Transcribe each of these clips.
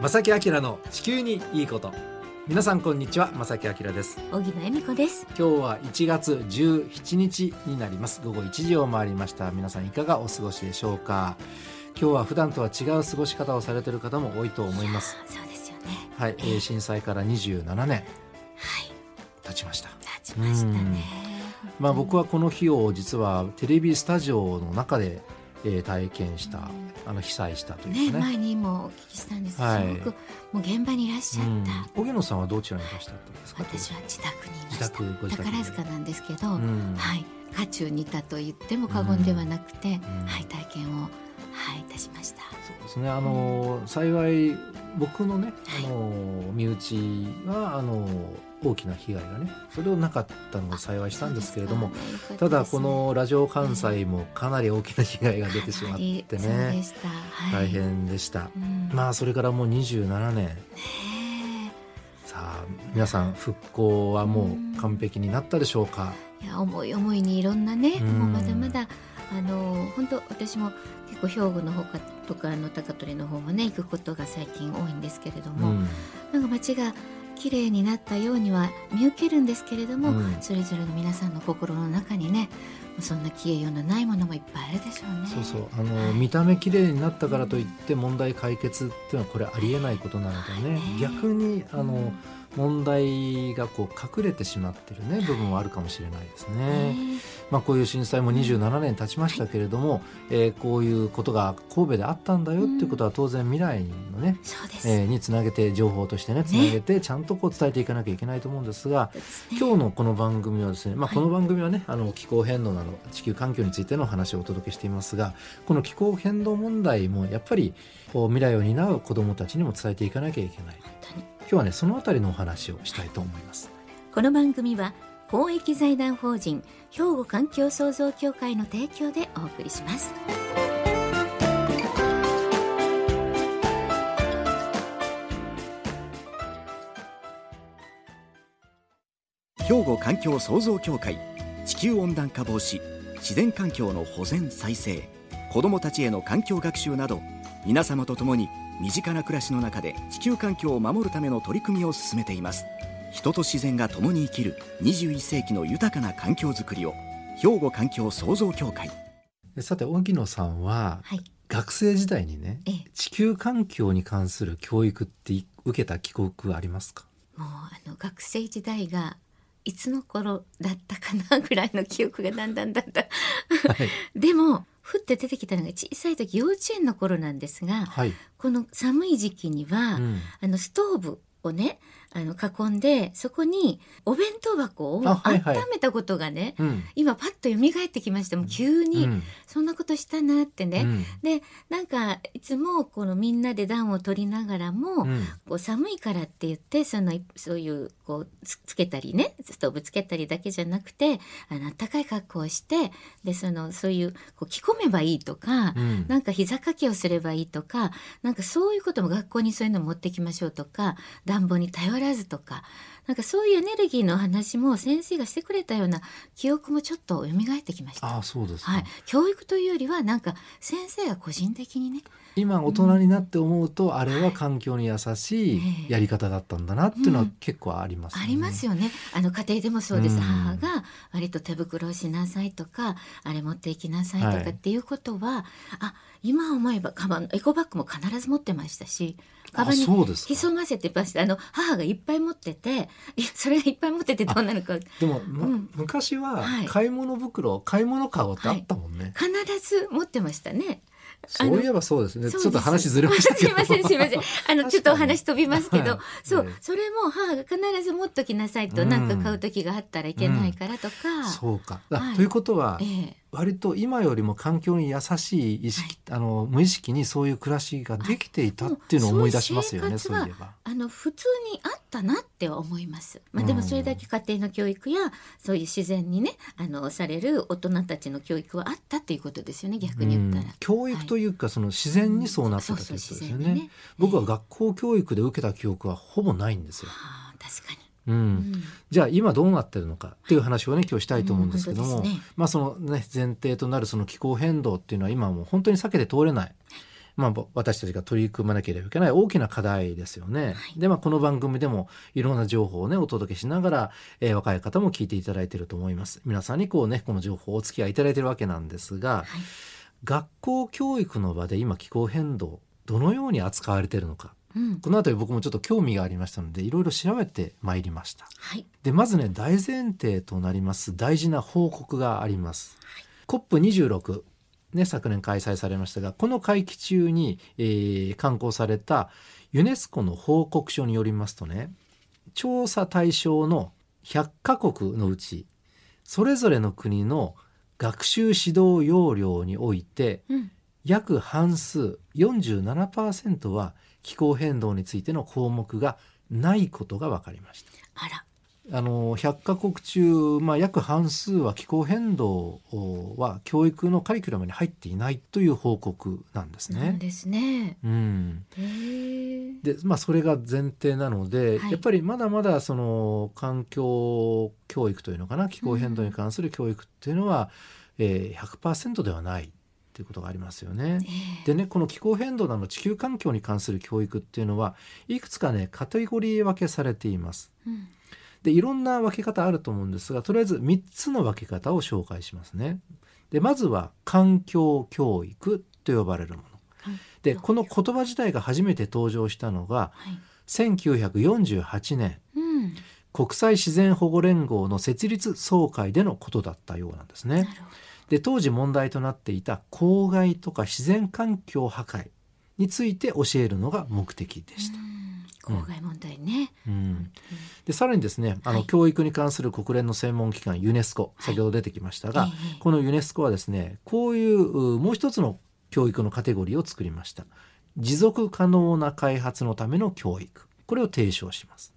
正木明の地球にいいこと。皆さんこんにちは正木明です。小木野恵美子です。今日は1月17日になります。午後1時を回りました。皆さんいかがお過ごしでしょうか？今日は普段とは違う過ごし方をされている方も多いと思います。そうですよね。はい、えー、震災から27年はい。経ちました。立ちましたね。まあ僕はこの日を実はテレビスタジオの中で、えー、体験したあの被災したというかね。ね前にもお聞きしたんですが、はい。すごくもう現場にいらっしゃった、うん。荻野さんはどちらにいらっしゃったんですか？私は自宅にいました。宝塚なんですけど、うん。はい。渦中にいたと言っても過言ではなくて、ん。はい体験をはいいたしました。そうですね。あの、幸い僕のねあの身内はあの大きな被害がねそれをなかったのが幸いしたんですけれども、そうですかただこのラジオ関西もかなり大きな被害が出てしまってね大変でした、うん。まあそれからもう27年。ねさあ皆さん復興はもう完璧になったでしょうか、えいや思い思いにいろんなね、うん。もうまだまだあの本当私も結構兵庫の方かとかあの高取の方もね行くことが最近多いんですけれども、うん。なんか街が綺麗になったようには見受けるんですけれども、うん。それぞれの皆さんの心の中にねそんな消えようのないものもいっぱいあるでしょうね。そうそう。あの見た目綺麗になったからといって問題解決っていうのはこれありえないことなのでね。ね。逆にあの、うん問題がこう隠れてしまってるね部分はあるかもしれないですね。ねまあ、こういう震災も27年経ちましたけれども、えーこういうことが神戸であったんだよっていうことは当然未来のね、えーにつなげて情報としてねつなげてちゃんとこう伝えていかなきゃいけないと思うんですが、ね。今日のこの番組はですね、まあ、はいこの番組はね、あの気候変動など地球環境についての話をお届けしていますがこの気候変動問題もやっぱりこう未来を担う子どもたちにも伝えていかなきゃいけない今日はねそのあたりのお話をしたいと思います。この番組は公益財団法人兵庫環境創造協会の提供でお送りします兵庫環境創造協会地球温暖化防止自然環境の保全再生子どもたちへの環境学習など皆様と共に身近な暮らしの中で地球環境を守るための取り組みを進めています。人と自然が共に生きる21世紀の豊かな環境づくりを兵庫環境創造協会。でさて荻野さんははい。学生時代にねええ。地球環境に関する教育ってい受けた記憶はありますか？もうあの学生時代がいつの頃だったかなぐらいの記憶がだんだんだんだん。はい、でもふって出てきたのが小さい時幼稚園の頃なんですがはい。この寒い時期には、うん。あのストーブをねあの囲んでそこにお弁当箱を温めたことがね、うん。今パッと蘇ってきましたもう急に、うん。そんなことしたなってね、うん。でなんかいつもこのみんなで暖を取りながらも、うん。こう寒いからって言ってそのそういうこうつつけたりねストーブつけたりだけじゃなくてあの暖かい格好をしてでそのそういうこう着込めばいいとか、うん。なんか膝掛けをすればいいとかなんかそういうことも学校にそういうの持ってきましょうとか暖房に頼らずとかなんかそういうエネルギーの話も先生がしてくれたような記憶もちょっと蘇ってきました。ああそうですか、はい、教育というよりはなんか先生が個人的にね。今大人になって思うと、あれは環境に優しいやり方だったんだなっていうのは結構ありますよね。ありますよね。あの家庭でもそうです。うん。母が割と手袋をしなさいとか、あれ持っていきなさいとはい。かっていうことは、あ、今思えばカバンエコバッグも必ず持ってましたし、カバンにあそうですか潜ませてました。あの母がいっぱい持ってて、それがいっぱい持っててどうなるかでも、まうん昔ははい買い物袋、買い物カゴってあったもんね。必ず持ってましたね。そういえばそうですね。すちょっと話ずれましたけど。すいませんすいません。あのちょっとお話飛びますけど、はいそう、ええそれも母が必ず持っときなさいと、うんなんか買う時があったらいけないからとか、そうか。あはいということはえ、え割と今よりも環境に優しい意識、あの無意識にそういう暮らしができていたっていうのを思い出しますよね。そういえば。あの普通にあったなって思います。まあでもそれだけ家庭の教育やそういう自然にねあのされる大人たちの教育はあったっていうことですよね逆に言ったら。うん教育というか、その自然にそうなってたということですよね僕は学校教育で受けた記憶はほぼないんですよ。はあ確かに。うんうんじゃあ今どうなってるのかっていう話をね今日したいと思うんですけども、ねまあそのね前提となるその気候変動っていうのは今はもう本当に避けて通れないまあ、私たちが取り組まなければいけない大きな課題ですよね。はいで、まあ、この番組でもいろんな情報をね、お届けしながら、えー若い方も聞いていただいていると思います。皆さんにこうね、この情報をお付き合いいただいているわけなんですが、はい学校教育の場で今気候変動、どのように扱われているのか。うんこのあたり僕もちょっと興味がありましたので、いろいろ調べてまいりました。はいで、まずね、大前提となります大事な報告があります。COP26、ね、昨年開催されましたが、この会期中に、えー刊行されたユネスコの報告書によりますとね、調査対象の100カ国のうち、それぞれの国の学習指導要領において、うん約半数47%は気候変動についての項目がないことが分かりました。あら。あの100カ国中、まあ、約半数は気候変動は教育のカリキュラムに入っていないという報告なんですね。ですね。うん、でまあそれが前提なので、はい。やっぱりまだまだその環境教育というのかな気候変動に関する教育っていうのは、えー100%ではないということがありますよね。えでねこの気候変動など地球環境に関する教育っていうのはいくつかねカテゴリー分けされています。うんでいろんな分け方あると思うんですがとりあえず3つの分け方を紹介しますね。でまずは環境教育と呼ばれるもの。でこの言葉自体が初めて登場したのがはい1948年うん国際自然保護連合の設立総会でのことだったようなんですね。で当時問題となっていた公害とか自然環境破壊について教えるのが目的でした。公害問題ね。うん、でさらにですねあの、はい。教育に関する国連の専門機関ユネスコはい先ほど出てきましたが、ええ。このユネスコはですねこういううもう一つの教育のカテゴリーを作りました。持続可能な開発のための教育。これを提唱します。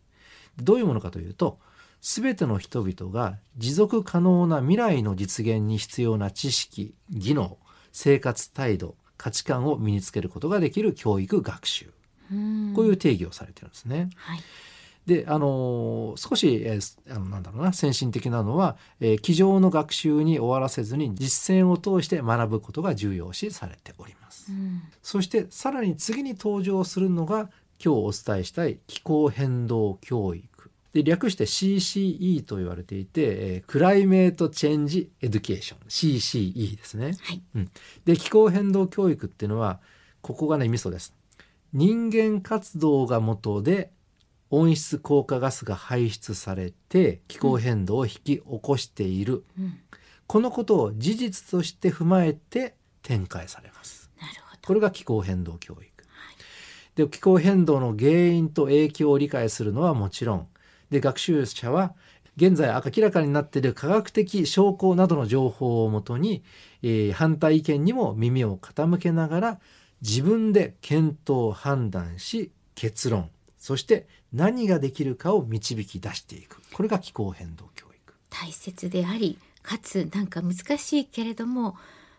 どういうものかというと全ての人々が持続可能な未来の実現に必要な知識技能生活態度価値観を身につけることができる教育学習うんこういう定義をされてるんですね。はいで、あのー少し、えーすあのなんだろうな、先進的なのは、えー机上の学習に終わらせずに実践を通して学ぶことが重要視されております。うんそして、さらに次に登場するのが、今日お伝えしたい気候変動教育。で、略して CCE と言われていて、えー Climate Change Education。CCE ですね。はい。で気候変動教育っていうのはここがねミソです。人間活動が元で温室効果ガスが排出されて気候変動を引き起こしている、うん。このことを事実として踏まえて展開されます。なるほど。これが気候変動教育、で気候変動の原因と影響を理解するのはもちろんで学習者は現在明らかになっている科学的証拠などの情報をもとに、えー反対意見にも耳を傾けながら自分で検討判断し結論そして何ができるかを導き出していく。これが気候変動教育。大切でありかつなんか難しいけれども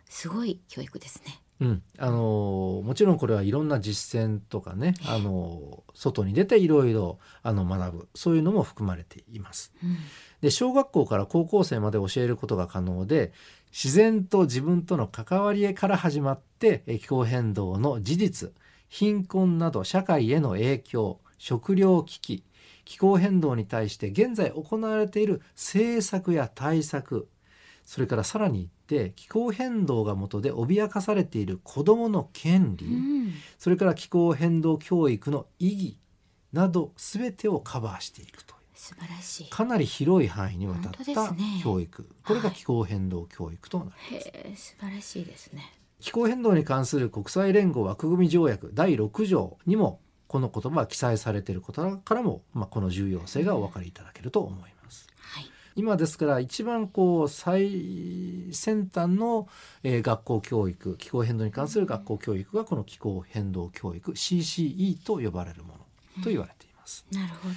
すごい教育ですね。うん、あのーもちろんこれはいろんな実践とかね、あのー外に出ていろいろあの学ぶそういうのも含まれています。うんで小学校から高校生まで教えることが可能で自然と自分との関わりから始まってえ気候変動の事実貧困など社会への影響食糧危機気候変動に対して現在行われている政策や対策それからさらに言って気候変動が元で脅かされている子どもの権利、うん。それから気候変動教育の意義など全てをカバーしていくという。素晴らしい。かなり広い範囲にわたった教育、これが気候変動教育となる、へえ素晴らしいですね。気候変動に関する国際連合枠組み条約第6条にもこの言葉は記載されていることからも、まあ、この重要性がお分かりいただけると思います。はい今ですから一番こう最先端の、えー学校教育気候変動に関する学校教育がこの気候変動教育 CCE と呼ばれるものと言われています。なるほど。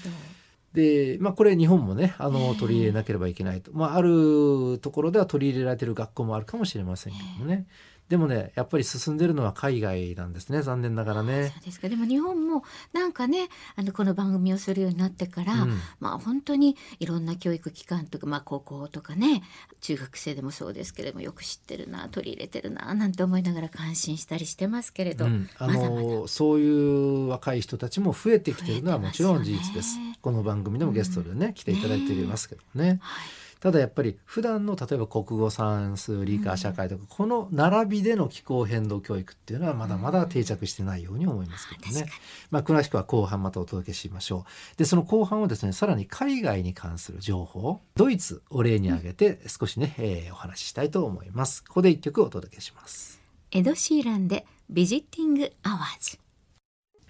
で、まあ、これ日本もねあええの取り入れなければいけないと、まあ、あるところでは取り入れられている学校もあるかもしれませんけどもねでもねやっぱり進んでるのは海外なんですね残念ながらね。そうですか。でも日本もなんかねあのこの番組をするようになってから、うん。まあ本当にいろんな教育機関とか、まあ、高校とかね中学生でもそうですけれどもよく知ってるな取り入れてるななんて思いながら感心したりしてますけれど、うん、あのそういう若い人たちも増えてきてるのはもちろん事実です。すよね。この番組でもゲストでね、来ていただいていますけどね。はいただやっぱり普段の例えば国語算数理科社会とか、この並びでの気候変動教育っていうのはまだまだ定着してないように思いますけどね、確かに。まあ、詳しくは後半またお届けしましょう。でその後半はですねさらに海外に関する情報ドイツを例に挙げて少しね、えーお話ししたいと思います。ここで一曲お届けします。エド・シーランでビジッティング・アワーズ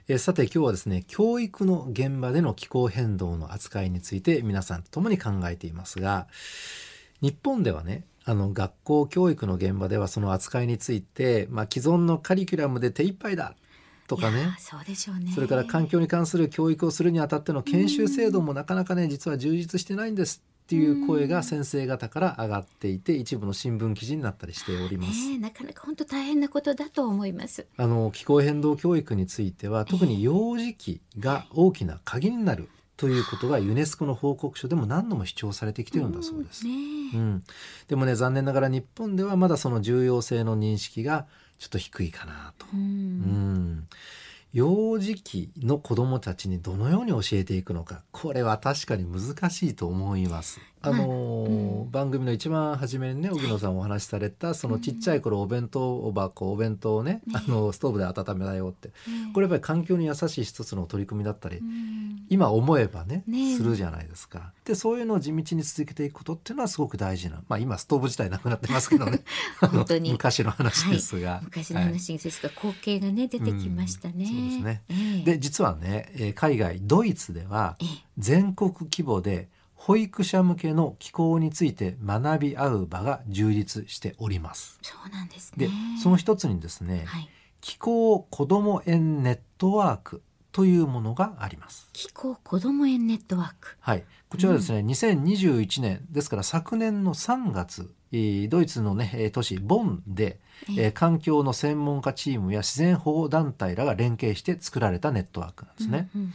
えーさて今日はですね教育の現場での気候変動の扱いについて皆さんと共に考えていますが日本ではねあの学校教育の現場ではその扱いについて、まあ、既存のカリキュラムで手一杯だとかねそうでしょうね。それから環境に関する教育をするにあたっての研修制度もなかなかね実は充実してないんですっていう声が先生方から上がっていて一部の新聞記事になったりしております。ねえなかなか本当大変なことだと思います。あの気候変動教育については特に幼児期が大きな鍵になるということがユネスコの報告書でも何度も主張されてきてるんだそうです。ねえうん、でもね残念ながら日本ではまだその重要性の認識がちょっと低いかなと。ううんん幼児期の子どもたちにどのように教えていくのかこれは確かに難しいと思います。あのーうん。番組の一番初めにね荻野さんお話しされたそのちっちゃい頃お弁当箱お弁当をね、あのストーブで温めたよって。これやっぱり環境に優しい一つの取り組みだったり、うん。今思えばねね。えするじゃないですか。でそういうのを地道に続けていくことっていうのはすごく大事なまあ今ストーブ自体なくなってますけどね。本当に。昔の話ですが、昔のはい。話ですが、光景がね出てきましたね。うんそうですね。ええ。で実はね、えー海外ドイツではええ。全国規模で保育者向けの気候について学び合う場が充実しております。そうなんですでね。その一つにですね、はい、気候子ども園ネットワークというものがあります。気候子ども園ネットワーク。はい、こちらはですね、2021年ですから昨年の3月、えードイツのねえー都市ボンで、えー環境の専門家チームや自然保護団体らが連携して作られたネットワークなんですね。うんうん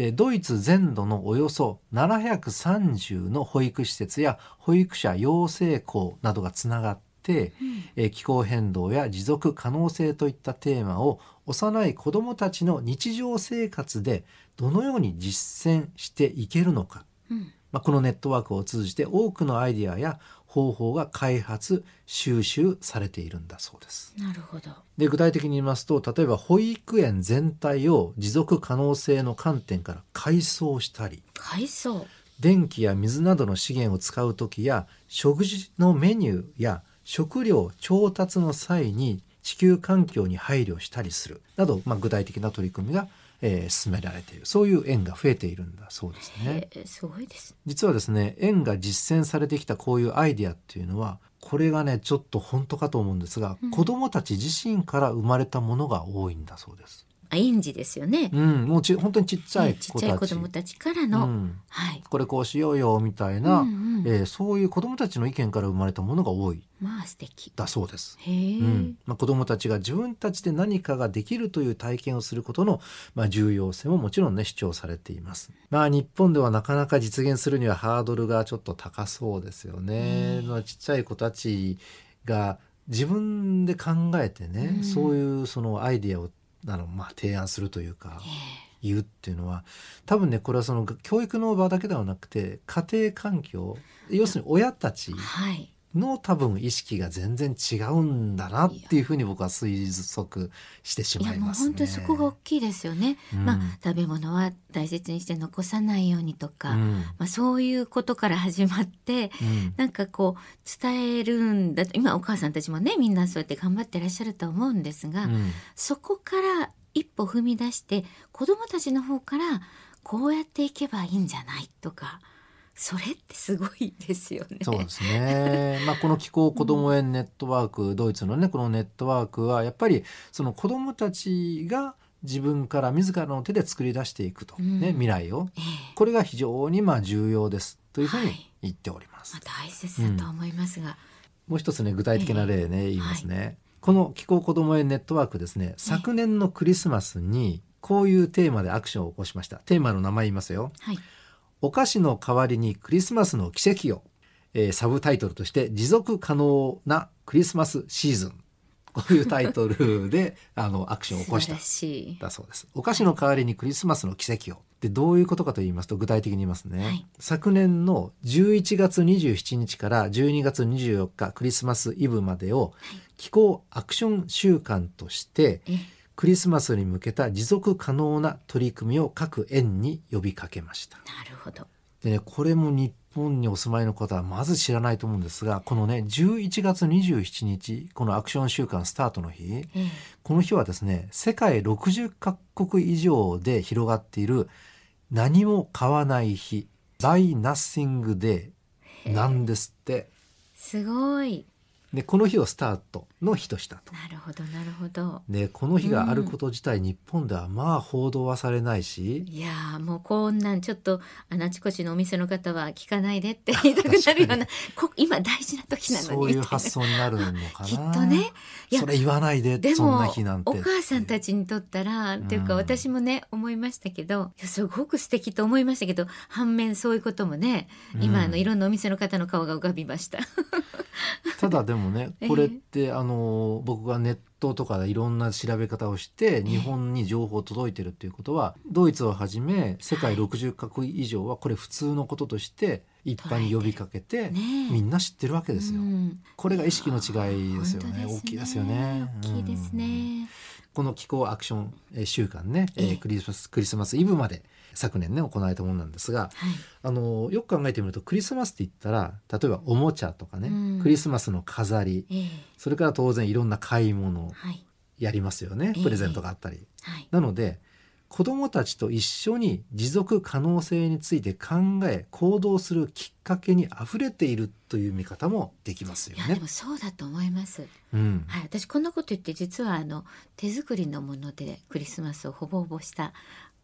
でドイツ全土のおよそ730の保育施設や保育者養成校などがつながって、えー気候変動や持続可能性といったテーマを幼い子どもたちの日常生活でどのように実践していけるのか、うん。まあ、このネットワークを通じて多くのアイデアや方法が開発収集されているんだそうです。なるほど。で具体的に言いますと例えば保育園全体を持続可能性の観点から改装したり海藻。電気や水などの資源を使う時や食事のメニューや食料調達の際に地球環境に配慮したりするなど、まあ、具体的な取り組みが、えー進められているそういう園が増えているんだそうですね。ええすごいです。実はですね園が実践されてきたこういうアイデアっていうのはこれがねちょっと本当かと思うんですが、子どもたち自身から生まれたものが多いんだそうです。あ園児ですよね。うん、もうち本当にちっちゃいねちっちゃい子たち。子供たちからの、うん、はい。これこうしようよみたいな、うんうんえーそういう子どもたちの意見から生まれたものが多いまあ素敵。だそうです。へえ、うんまあ、子どもたちが自分たちで何かができるという体験をすることの、まあ、重要性ももちろんね主張されています。まあ日本ではなかなか実現するにはハードルがちょっと高そうですよね。まあちっちゃい子たちが自分で考えてね、うんそういうそのアイディアをあの、まあ、提案するというか。言うっていうのは多分ねこれはその教育の場だけではなくて家庭環境要するに親たちはい。の多分意識が全然違うんだなっていうふうに僕は推測してしまいますね。本当にそこが大きいですよね。うんまあ食べ物は大切にして残さないようにとか、うんまあそういうことから始まって、うんなんかこう伝えるんだと今お母さんたちもねみんなそうやって頑張ってらっしゃると思うんですが、うんそこから一歩踏み出して子どもたちの方からこうやっていけばいいんじゃないとかそれってすごいですよね。そうですね。まあこの気候子ども園ネットワーク、ドイツのねこのネットワークはやっぱりその子どもたちが自分から自らの手で作り出していくと、ねうん。未来を。ええ。これが非常にまあ重要ですというふうに言っております。まあ、大切だと思いますが、もう一つね具体的な例ね、言いますね。この気候子ども園ネットワークですね。昨年のクリスマスにこういうテーマでアクションを起こしました。テーマの名前言いますよ。はい。お菓子の代わりにクリスマスの奇跡を、えーサブタイトルとして持続可能なクリスマスシーズン。こういうタイトルで あのアクションを起こした。だそうです。お菓子の代わりにクリスマスの奇跡を。でどういうことかと言いますと具体的に言いますね、はい。昨年の11月27日から12月24日クリスマスイブまでを気候アクション週間としてえ、クリスマスに向けた持続可能な取り組みを各園に呼びかけました。なるほど。でねこれも日本にお住まいの方はまず知らないと思うんですがこのね11月27日このアクション週間スタートの日ええ。この日はですね世界60カ国以上で広がっている何も買わない日 Buy Nothing Day なんですって。すごい。でこの日をスタートの日としたと。なるほど、なるほど。でこの日があること自体、日本ではまあ報道はされないし。いやーもうこんなんちょっとあのあちこちのお店の方は聞かないでって 言いたくなるようなこ今大事な時なのに。そういう発想になるのかな。きっとね。それ言わないででそんなも日なんて。お母さんたちにとったらっていうかうん。私もね思いましたけどすごく素敵と思いましたけど反面そういうこともね今うん。あのいろんなお店の方の顔が浮かびました。ただでもね ええ。これって、あの僕がネットとかでいろんな調べ方をして日本に情報届いてるっていうことはドイツをはじめ世界60カ国以上はこれ普通のこととして一般に呼びかけてみんな知ってるわけですよ。うんこれが意識の違いですよね大きいですよね。大きいですうんね。この気候アクションえー週間ね、えクリスマスクリスマスイブまで昨年ね行われたものなんですがはい。あのよく考えてみるとクリスマスって言ったら例えばおもちゃとかね、うんクリスマスの飾り。ええ。それから当然いろんな買い物。はい。やりますよね。ええ。プレゼントがあったり。はい。なので子どもたちと一緒に持続可能性について考え行動するきっかけにあふれているという見方もできますよね。いやでも。そうだと思います。うん。はい、私こんなこと言って実はあの手作りのものでクリスマスをほぼほぼした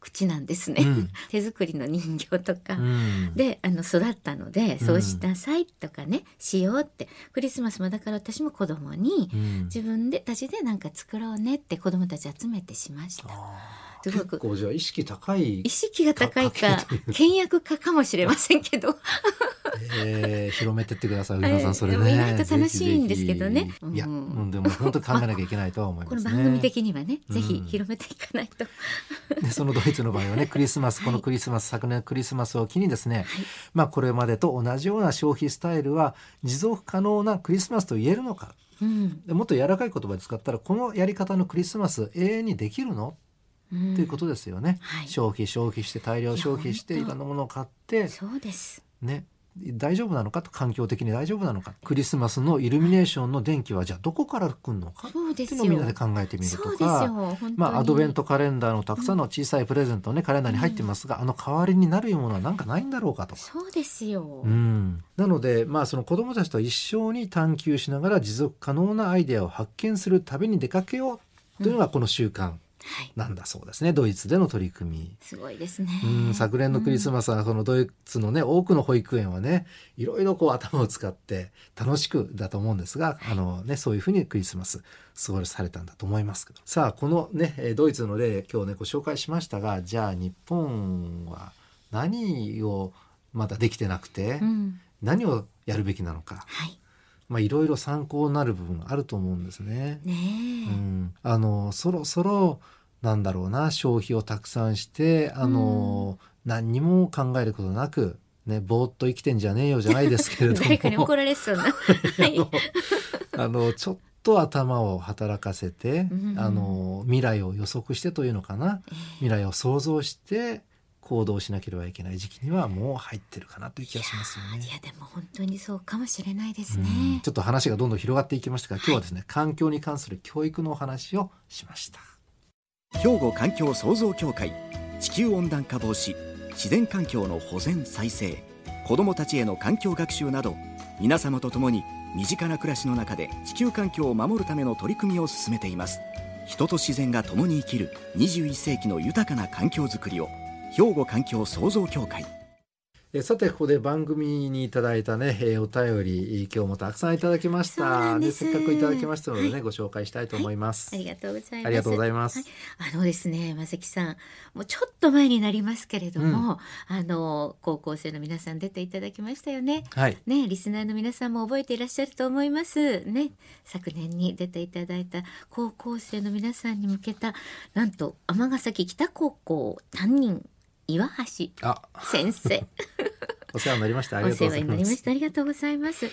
口なんですね。うん。手作りの人形とか。うん。であの育ったので、うん。そうしなさいとかねしようって。クリスマスもだから私も子供にうん。自分でたちでなんか作ろうねって子供たち集めてしました。く。結構じゃあ意識高い。意、識が高いか倹約家かもしれませんけどえー広めてってくださいはい皆さんそれね。意外と楽しいんですけどね。いや、ううんん、でも本当に考えなきゃいけないとは思いますね。この番組的にはね、ぜひうん広めていかないと。で そのドイツの場合はねクリスマスこのクリスマス、昨年クリスマスを機にですね、はい。まあこれまでと同じような消費スタイルは持続可能なクリスマスと言えるのか。うん。でもっと柔らかい言葉で使ったらこのやり方のクリスマス永遠にできるの、うんということですよね、はい。消費消費して大量消費していろんなものを買って。そうです。ね大丈夫なのかと環境的に大丈夫なのかクリスマスのイルミネーションの電気はじゃあどこから来るのか。っていうのをみんなで考えてみると。か。まあ、アドベントカレンダーのたくさんの小さいプレゼントね、カレンダーに入ってますが、あの代わりになるようなものはなんかないんだろうかとか。そうですよ。うん、なので、まあ、その子どもたちと一緒に探求しながら持続可能なアイデアを発見する旅に出かけようというのがこの習慣はい。なんだそうですね、ドイツでの取り組み。すごいですね。うん、昨年のクリスマスはそのドイツのね多くの保育園はねいろいろこう頭を使って楽しくだと思うんですが、あのね、そういうふうにクリスマス過ごされたんだと思いますけどさあこのねえードイツの例今日ねご紹介しましたがじゃあ日本は何をまだできてなくて、うん。何をやるべきなのか、はい。まあ、いろいろ参考になる部分あると思うんですね。ねえ。うん、あのそろそろなんだろうな消費をたくさんしてあの、何にも考えることなく、ね、ぼーっと生きてんじゃねえよじゃないですけれども 誰かに怒られそうな。はい。あのちょっと頭を働かせて、うんあの未来を予測してというのかな未来を想像して行動しなければいけない時期にはもう入ってるかなという気がしますよね。いやでも本当にそうかもしれないですうんねちょ。っと話がどんどん広がっていきましたが今日はですね、環境に関する教育のお話をしました。兵庫環境創造協会地球温暖化防止自然環境の保全再生子どもたちへの環境学習など皆様と共に身近な暮らしの中で地球環境を守るための取り組みを進めています人と自然が共に生きる21世紀の豊かな環境づくりを兵庫環境創造協会。えさてここで番組にいただいたね、えーお便り今日もたくさんいただきましそうなたんです。せっかくいただきましたのでね、はい。ご紹介したいと思います、ありがとうございます。ありがとうございます。はい。あのですね、まさきさん、もうちょっと前になりますけれども、あの高校生の皆さん出ていただきましたよね。はい。ね、リスナーの皆さんも覚えていらっしゃると思います。ね、昨年に出ていただいた高校生の皆さんに向けた、なんと尼崎北高校担任岩橋あ先生。お世話になりましたありおがとうございます世話になりました。ありがとうございます。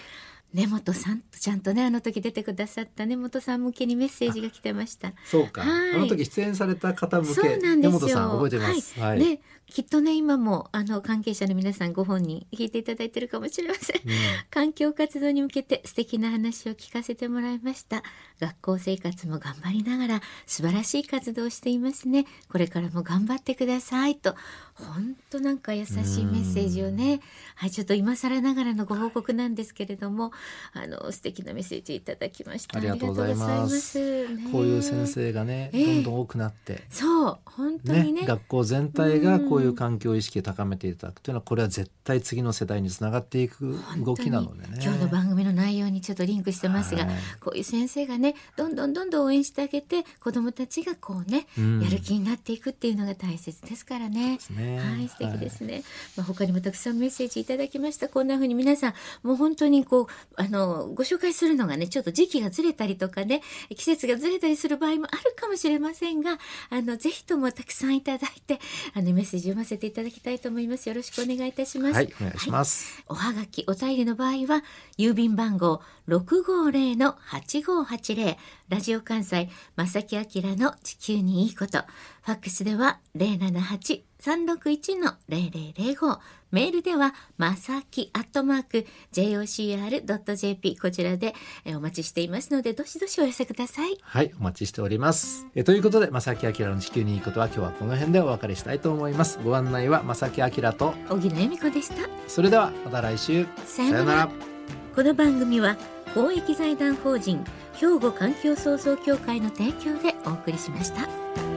根本さんとちゃんとねあの時出てくださった根本さん向けにメッセージが来てました。そうか、はいあの時出演された方向け。根本さん覚えてますはい、ね、きっとね今もあの関係者の皆さんご本人聞いていただいてるかもしれません。うん。環境活動に向けて素敵な話を聞かせてもらいました。学校生活も頑張りながら素晴らしい活動をしていますね。これからも頑張ってくださいと。本当なんか優しいメッセージをね。はいちょっと今更ながらのご報告なんですけれどもあの素敵なメッセージいただきました。ありがとうございます。ね。こういう先生がね、ええ。どんどん多くなって。そう本当にね。ね、学校全体がこういう環境意識を高めていただくというのはこれは絶対次の世代につながっていく動きなのでね。今日の番の内容にちょっとリンクしてますが、はい。こういう先生がねどんどんどんどん応援してあげて子どもたちがこうね、うん。やる気になっていくっていうのが大切ですからね。すね。はい素敵ですね、まあ、他にもたくさんメッセージいただきました。こんな風に皆さんもう本当にこうあのご紹介するのがねちょっと時期がずれたりとかね季節がずれたりする場合もあるかもしれませんがあのぜひともたくさんいただいてあのメッセージ読ませていただきたいと思います。よろしくお願いいたします。はい、お願いします。おはがき、お便りの場合は、郵便番号650-8580、ラジオ関西、正木明の地球にいいこと、ファックスでは078-361-0005、メールでは、まさきアットマーク、jocr.jp、こちらでえーお待ちしていますので、どしどしお寄せください。はい、お待ちしております。えということで、正木明の地球にいいことは今日はこの辺でお別れしたいと思います。ご案内は正木明と、小木野恵美子でした。それではまた来週。さようなら。この番組は公益財団法人兵庫環境創造協会の提供でお送りしました。